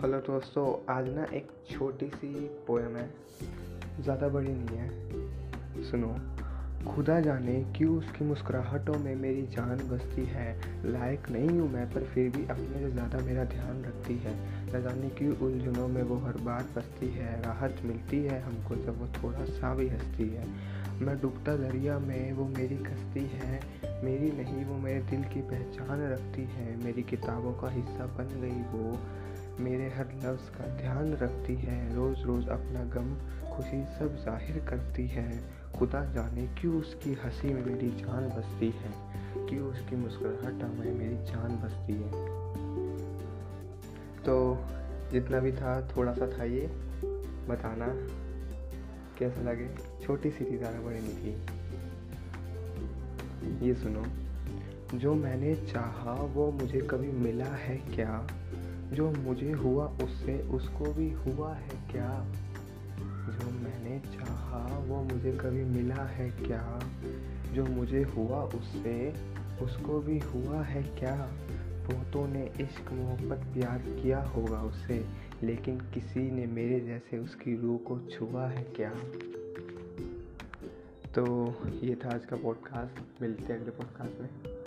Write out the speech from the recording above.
दोस्तों, आज ना एक छोटी सी पोएम है। ज़्यादा बड़ी नहीं है। सुनो। खुदा जाने क्यों उसकी मुस्कुराहटों में मेरी जान बसती है। लायक नहीं हूँ मैं, पर फिर भी अपने से ज़्यादा मेरा ध्यान रखती है। न जाने क्यों उलझनों में वो हर बार फंसती है। राहत मिलती है हमको जब वो थोड़ा सा भी हंसती है। मैं डूबता दरिया में, वो मेरी कश्ती है। मेरी नहीं, वो मेरे दिल की पहचान रखती है। मेरी किताबों का हिस्सा बन गई वो। मेरे हर लफ्ज़ का ध्यान रखती है रोज़ रोज़ अपना गम, खुशी सब ज़ाहिर करती है। खुदा जाने क्यों उसकी हँसी में मेरी जान बसती है, क्यों उसकी मुस्कुराहट में मेरी जान बसती है। तो जितना भी था थोड़ा सा था ये, बताना कैसा लगे? छोटी सी ज़्यादा बड़ी नहीं थी। ये सुनो, जो मैंने चाहा, वो मुझे कभी मिला है क्या? जो मुझे हुआ उससे, उसको भी हुआ है क्या? जो मैंने चाहा, वो मुझे कभी मिला है क्या? जो मुझे हुआ उससे, उसको भी हुआ है क्या? बहुतों ने इश्क, मोहब्बत प्यार किया होगा उससे लेकिन किसी ने मेरे जैसे उसकी रूह को छुआ है क्या? तो ये था आज का पॉडकास्ट मिलते हैं अगले पॉडकास्ट में।